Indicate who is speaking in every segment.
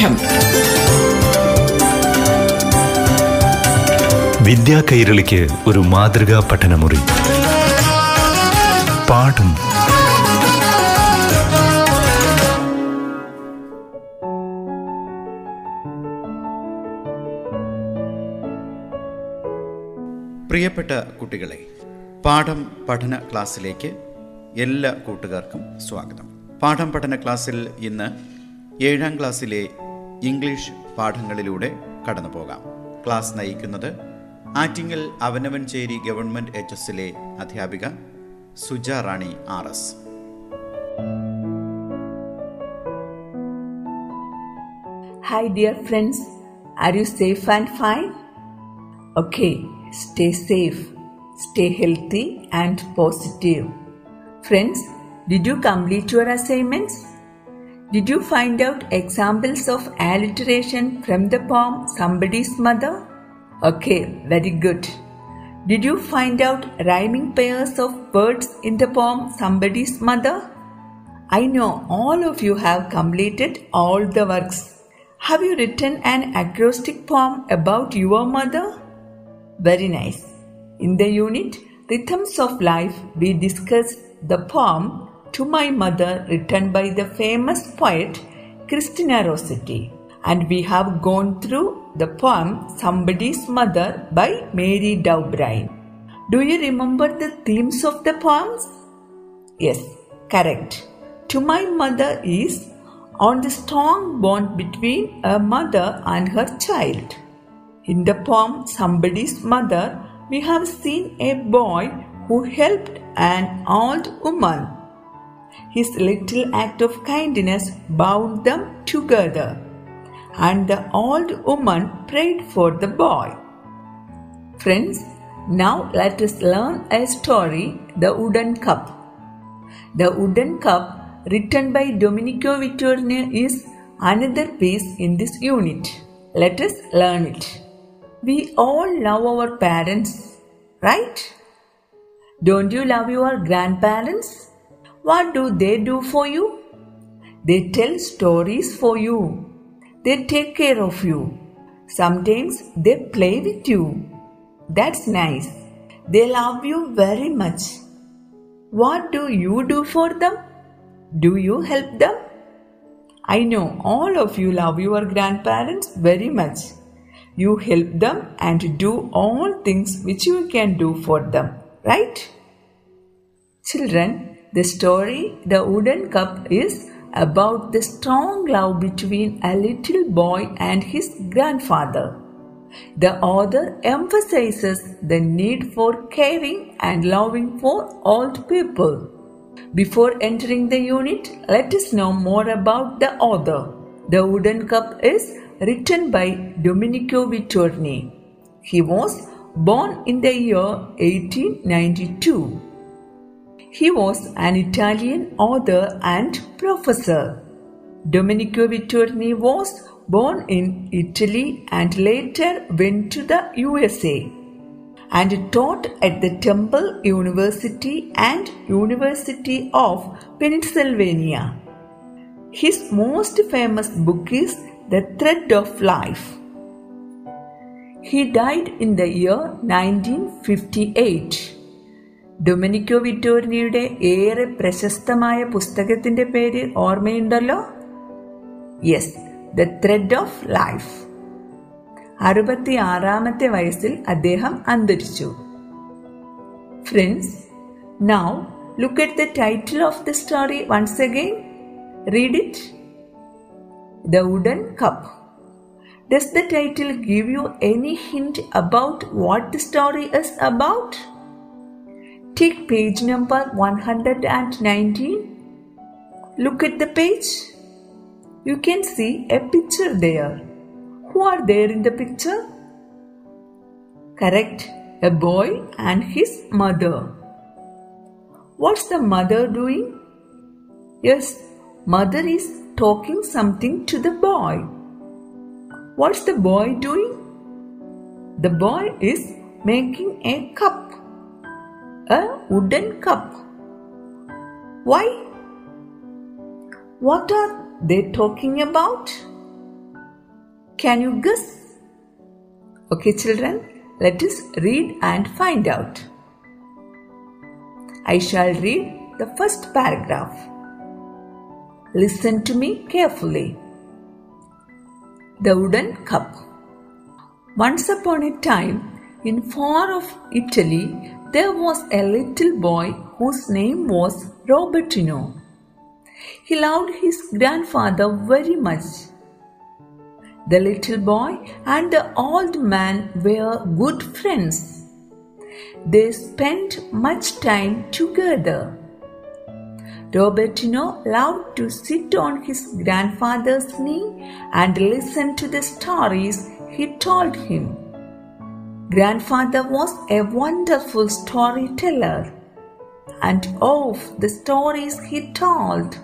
Speaker 1: പാഠം
Speaker 2: വിദ്യാ കൈരളിക്ക് ഒരു മാതൃകാ പഠനമുറി. പാഠം.
Speaker 3: പ്രിയപ്പെട്ട കുട്ടികളെ പാഠം പഠന ക്ലാസ്സിലേക്ക് എല്ലാ കൂട്ടുകാർക്കും സ്വാഗതം. പാഠം പഠന ക്ലാസ്സിൽ ഇന്ന് ഏഴാം ക്ലാസ്സിലെ ഇംഗ്ലീഷ് പാഠങ്ങളിലൂടെ കടന്നു പോകാം ക്ലാസ് നയിക്കുന്നത് ആറ്റിങ്ങൽ അവനവൻചേരി ഗവൺമെന്റ് എച്ച് എസിലെ അധ്യാപിക Suja Rani R S.
Speaker 4: Hi dear friends are you safe and fine okay stay safe stay healthy and positive friends did you complete your assignments Did you find out examples of alliteration from the poem Somebody's Mother? Okay, very good. Did you find out rhyming pairs of words in the poem Somebody's Mother? I know all of you have completed all the works. Have you written an acrostic poem about your mother? Very nice. In the unit Rhythms of Life, we discussed the poem To My Mother written by the famous poet Christina Rossetti. And we have gone through the poem Somebody's Mother by Mary Dow Brine. Do you remember the themes of the poems? Yes, correct. To My Mother is on the strong bond between a mother and her child. In the poem Somebody's Mother, we have seen a boy who helped an old woman. His little act of kindness bound them together, and the old woman prayed for the boy. Friends, now let us learn a story The Wooden Cup. The Wooden Cup written by Domenico Vittorini is another piece in this unit. Let us learn it. We all love our parents, right? Don't you love your grandparents? What do they do for you? They tell stories for you. They take care of you. Sometimes they play with you. That's nice. They love you very much. What do you do for them? Do you help them? I know all of you love your grandparents very much. You help them and do all things which you can do for them, right? Children, the story The Wooden Cup is about the strong love between a little boy and his grandfather. The author emphasizes the need for caring and loving for old people. Before entering the unit, let us know more about the author. The Wooden Cup is written by Domenico Vittorini. He was born in the year 1892. He was an Italian author and professor. Domenico Vittorini was born in Italy and later went to the USA and taught at the Temple University and University of Pennsylvania. His most famous book is The Thread of Life. He died in the year 1958. Domenico വിറ്റോറിനിയുടെ ഏറെ പ്രശസ്തമായ പുസ്തകത്തിന്റെ പേര് ഓർമ്മയുണ്ടല്ലോ? Yes the thread of life അറുപത്തി ആറാമത്തെ വയസ്സിൽ അദ്ദേഹം അന്തരിച്ചു. Friends now look at the title of the story once again read it the wooden cup does the title give you any hint about what the story is about Take page number 119. Look at the page. You can see a picture there. Who are there in the picture? Correct. A boy and his mother. What's the mother doing? Yes, mother is talking something to the boy. What's the boy doing? The boy is making a cup a wooden cup. Why? What are they talking about? Can you guess? Okay, children, let us read and find out. I shall read the first paragraph. Listen to me carefully. The Wooden Cup. Once upon a time, in far off Italy, there was a little boy whose name was Robertino. He loved his grandfather very much. The little boy and the old man were good friends. They spent much time together. Robertino loved to sit on his grandfather's knee and listen to the stories he told him. Grandfather was a wonderful storyteller, and of the stories he told,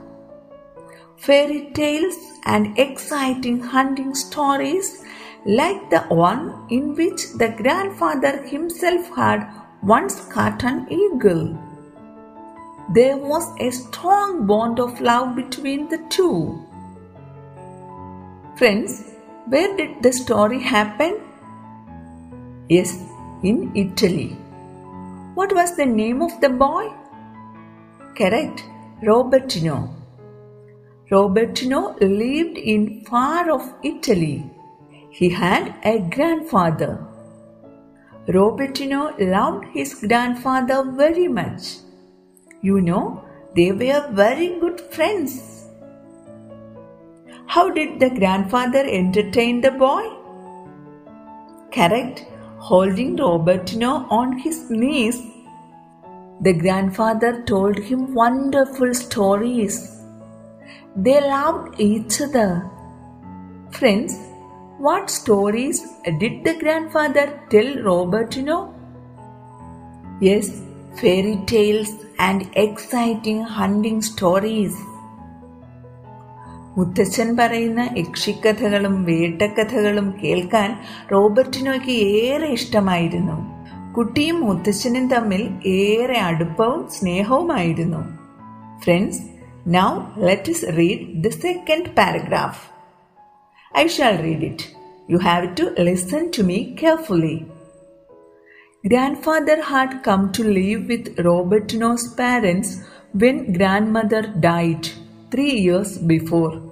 Speaker 4: fairy tales and exciting hunting stories like the one in which the grandfather himself had once caught an eagle. There was a strong bond of love between the two. Friends, where did the story happen? Yes, in Italy. What was the name of the boy? Correct, Robertino. Robertino lived in far off Italy. He had a grandfather. Robertino loved his grandfather very much. You know, they were very good friends. How did the grandfather entertain the boy? Correct, holding Robertino on his knees. The grandfather told him wonderful stories. They loved each other. Friends, what stories did the grandfather tell Robertino? Yes, fairy tales and exciting hunting stories. മുത്തച്ഛൻ പറയുന്ന യക്ഷിക്കഥകളും വേട്ടക്കഥകളും കേൾക്കാൻ റോബർട്ടിനോയ്ക്ക് ഏറെ ഇഷ്ടമായിരുന്നു. കുട്ടിയും മുത്തച്ഛനും തമ്മിൽ ഏറെ അടുപ്പവും സ്നേഹവുമായിരുന്നു. Friends now let read the second paragraph I shall read it you have to listen to me carefully Grandfather had come to live with Robertino's parents when grandmother died three years before.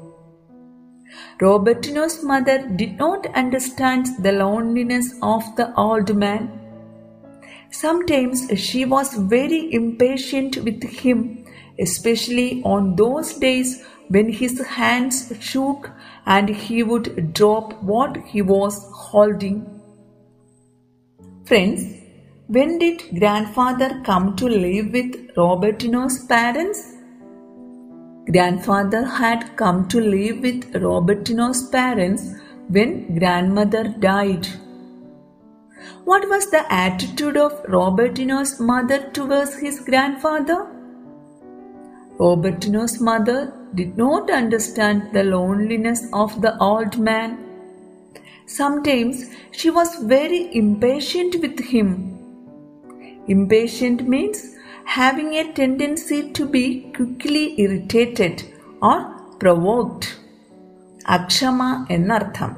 Speaker 4: Robertino's mother did not understand the loneliness of the old man. Sometimes she was very impatient with him, especially on those days when his hands shook and he would drop what he was holding. Friends, when did grandfather come to live with Robertino's parents? Grandfather had come to live with Robertino's parents when grandmother died. What was the attitude of Robertino's mother towards his grandfather? Robertino's mother did not understand the loneliness of the old man. Sometimes she was very impatient with him. Impatient means having a tendency to be quickly irritated or provoked. അക്ഷമ എന്നർത്ഥം.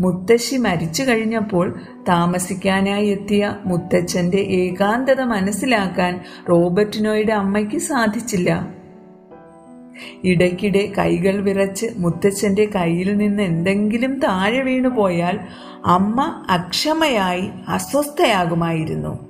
Speaker 4: മുത്തശ്ശി മരിച്ചു കഴിഞ്ഞപ്പോൾ താമസിക്കാനായി എത്തിയ മുത്തച്ഛന്റെ ഏകാന്തത മനസ്സിലാക്കാൻ റോബർട്ടിനോയുടെ അമ്മയ്ക്ക് സാധിച്ചില്ല. ഇടയ്ക്കിടെ കൈകൾ വിറച്ച് മുത്തച്ഛന്റെ കയ്യിൽ നിന്ന് എന്തെങ്കിലും താഴെ വീണു പോയാൽ അമ്മ അക്ഷമയായി അസ്വസ്ഥയാകുമായിരുന്നു.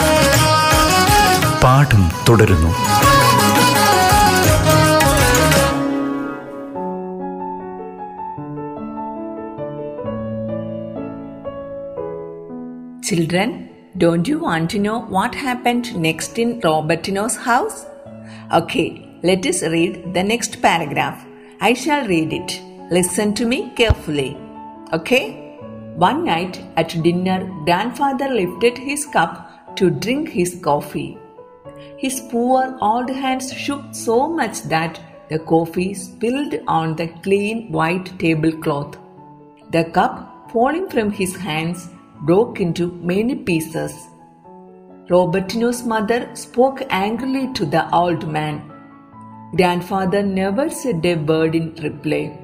Speaker 2: പാഠം തുടരുന്നു
Speaker 4: Children, don't you want to know what happened next in Robertino's house? Okay, let us read the next paragraph. I shall read it. Listen to me carefully. Okay? One night at dinner, grandfather lifted his cup to drink his coffee. His poor old hands shook so much that the coffee spilled on the clean white tablecloth. The cup, falling from his hands, broke into many pieces. Robertino's mother spoke angrily to the old man. Grandfather never said a word in reply,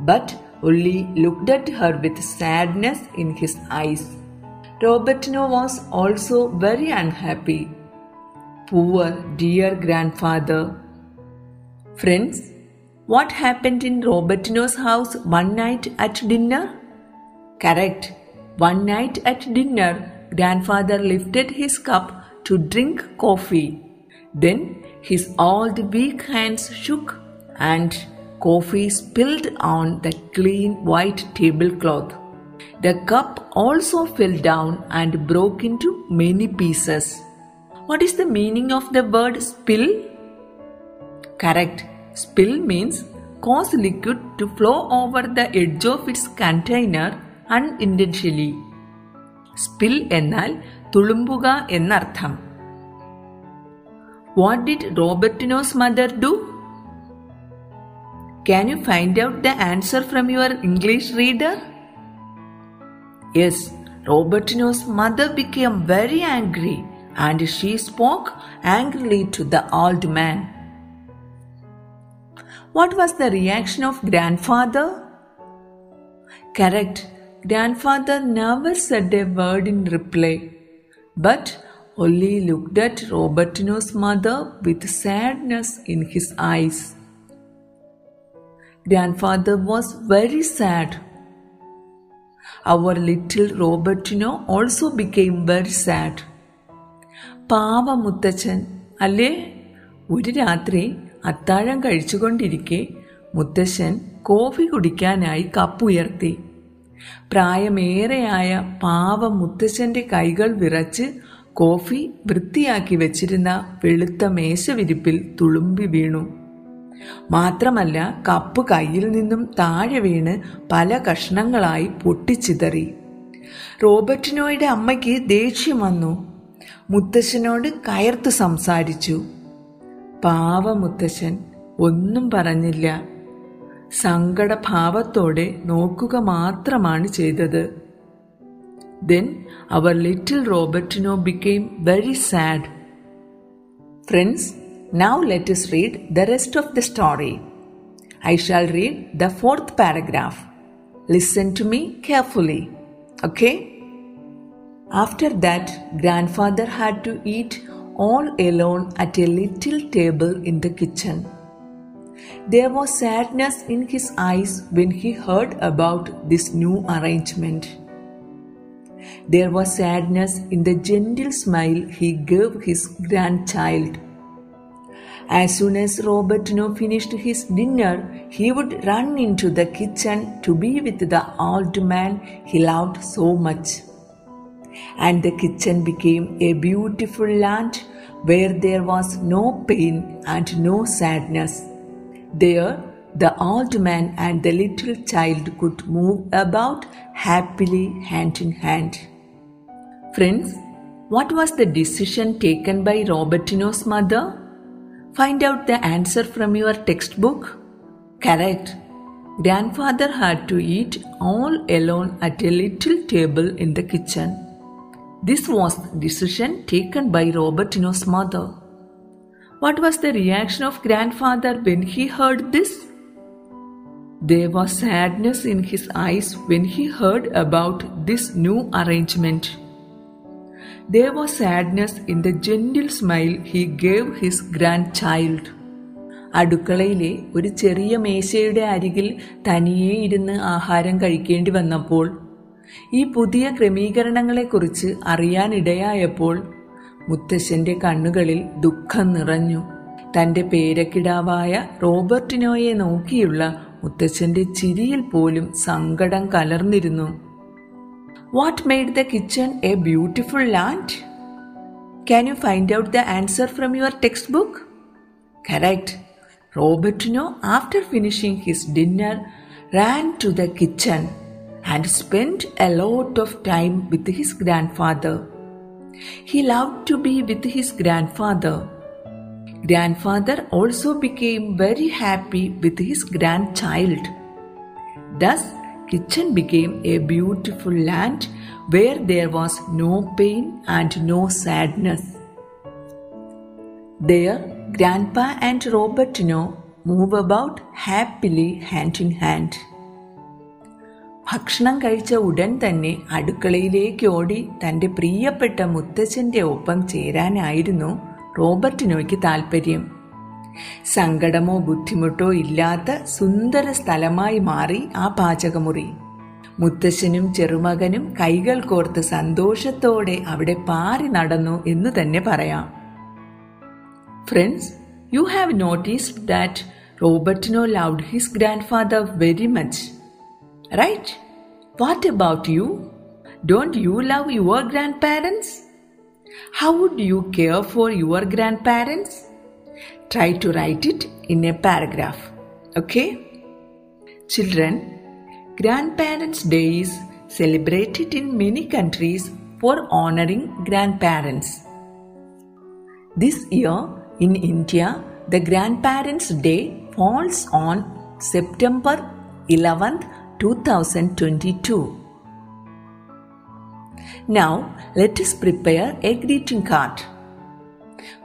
Speaker 4: but only looked at her with sadness in his eyes. Robertino was also very unhappy. Poor dear grandfather. Friends, what happened in Robertino's house one night at dinner? Correct. One night at dinner, grandfather lifted his cup to drink coffee. Then his old weak hands shook and coffee spilled on the clean white tablecloth. The cup also fell down and broke into many pieces What is the meaning of the word spill? Correct. Spill means cause liquid to flow over the edge of its container unintentionally. Spill എന്നാൽ തുളുമ്പുക എന്നർത്ഥം what did റോബർട്ടിനോസ് mother do Can you find out the answer from your English reader? Yes, Robertino's mother became very angry and she spoke angrily to the old man. What was the reaction of grandfather? Correct. Grandfather never said a word in reply, but only looked at Robertino's mother with sadness in his eyes. Grandfather was very sad. Our little Robertino also became very sad. പാവ മുത്തച്ഛൻ അല്ലേ? ഒരു രാത്രി അത്താഴം കഴിച്ചുകൊണ്ടിരിക്കെ മുത്തശ്ശൻ coffee കുടിക്കാനായി കപ്പുയർത്തി. പ്രായമേറെയായ പാവ മുത്തശ്ശന്റെ കൈകൾ വിറച്ച് കോഫി വൃത്തിയാക്കി വെച്ചിരുന്ന വെളുത്ത മേശവിരിപ്പിൽ തുളുമ്പി വീണു. മാത്രമല്ല കപ്പ് കയ്യിൽ നിന്നും താഴെ വീണ് പല കഷ്ണങ്ങളായി പൊട്ടിച്ചിതറി. റോബർട്ടിനോയുടെ അമ്മയ്ക്ക് ദേഷ്യം വന്നു. മുത്തശ്ശനോട് കയർത്ത് സംസാരിച്ചു. പാവ മുത്തശ്ശൻ ഒന്നും പറഞ്ഞില്ല. സങ്കടഭാവത്തോടെ നോക്കുക മാത്രമാണ് ചെയ്തത്. Then our little Robertino became very sad friends now let's read the rest of the story I shall read the fourth paragraph listen to me carefully okay After that, grandfather had to eat all alone at a little table in the kitchen. There was sadness in his eyes when he heard about this new arrangement. There was sadness in the gentle smile he gave his grandchild. As soon as Robertino finished his dinner, he would run into the kitchen to be with the old man he loved so much. And the kitchen became a beautiful land where there was no pain and no sadness. There, the old man and the little child could move about happily hand in hand. Friends, what was the decision taken by Robertino's mother? Find out the answer from your textbook. Correct. Grandfather had to eat all alone at a little table in the kitchen. This was the decision taken by Robertino's mother. What was the reaction of grandfather when he heard this? There was sadness in his eyes when he heard about this new arrangement. There was sadness in the gentle smile he gave his grandchild. അടുക്കളയിലെ ഒരു ചെറിയ മേശയുടെ അരികിൽ തനിയെ ഇരുന്ന് ആഹാരം കഴിക്കേണ്ടി വന്നപ്പോൾ ഈ പുതിയ ക്രമീകരണങ്ങളെക്കുറിച്ച് അറിയാനിടയായപ്പോൾ മുത്തശ്ശന്റെ കണ്ണുകളിൽ ദുഃഖം നിറഞ്ഞു. തന്റെ പേരക്കിടാവായ റോബർട്ടിനോയെ നോക്കിയുള്ള മുത്തച്ഛന്റെ ചിരിയിൽ പോലും സങ്കടം കലർന്നിരുന്നു. What made the kitchen a beautiful land can you find out the answer from your textbook correct Robertino after finishing his dinner ran to the kitchen. And spent a lot of time with his grandfather. He loved to be with his grandfather. Grandfather also became very happy with his grandchild. Thus, kitchen became a beautiful land where there was no pain and no sadness. There, Grandpa and Robertino move about happily hand in hand. ഭക്ഷണം കഴിച്ച ഉടൻ തന്നെ അടുക്കളയിലേക്ക് ഓടി തന്റെ പ്രിയപ്പെട്ട മുത്തച്ഛന്റെ ഒപ്പം ചേരാനായിരുന്നു റോബർട്ടിനോയ്ക്ക് താല്പര്യം സങ്കടമോ ബുദ്ധിമുട്ടോ ഇല്ലാത്ത സുന്ദര സ്ഥലമായി മാറി ആ പാചകമുറി. മുത്തശ്ശനും ചെറുമകനും കൈകൾ കോർത്ത് സന്തോഷത്തോടെ അവിടെ പാറി നടന്നു എന്ന് തന്നെ പറയാം. Friends you have noticed that Robertino loved his grandfather very much. Right? What about you? Don't you love your grandparents? How would you care for your grandparents? Try to write it in a paragraph. Okay? Children, Grandparents' Day is celebrated in many countries for honoring grandparents. This year in India, the Grandparents' Day falls on September 11th 2022. Now, let us prepare a greeting card.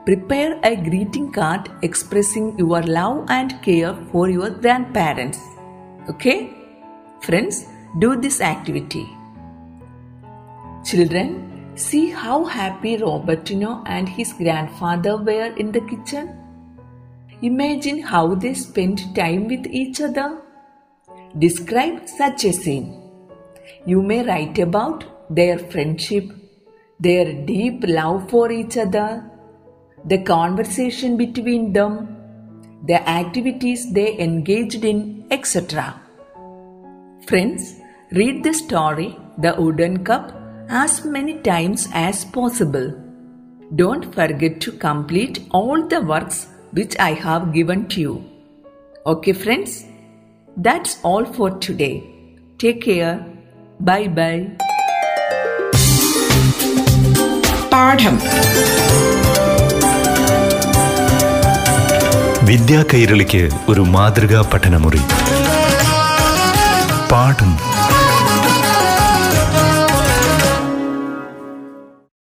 Speaker 4: Prepare a greeting card expressing your love and care for your grandparents. Okay? Friends, do this activity. Children, see how happy Robertino and his grandfather were in the kitchen. Imagine how they spent time with each other. Describe such a scene. You may write about their friendship, their deep love for each other, the conversation between them, the activities they engaged in, etc. Friends, read the story The Wooden Cup as many times as possible. Don't forget to complete all the works which I have given to you. Okay, friends? That's all for today. Take care. Bye bye.
Speaker 1: പാഠം
Speaker 2: വിദ്യാ കൈരളിക്ക് ഒരു മാതൃകാ പഠനമുറി പാഠം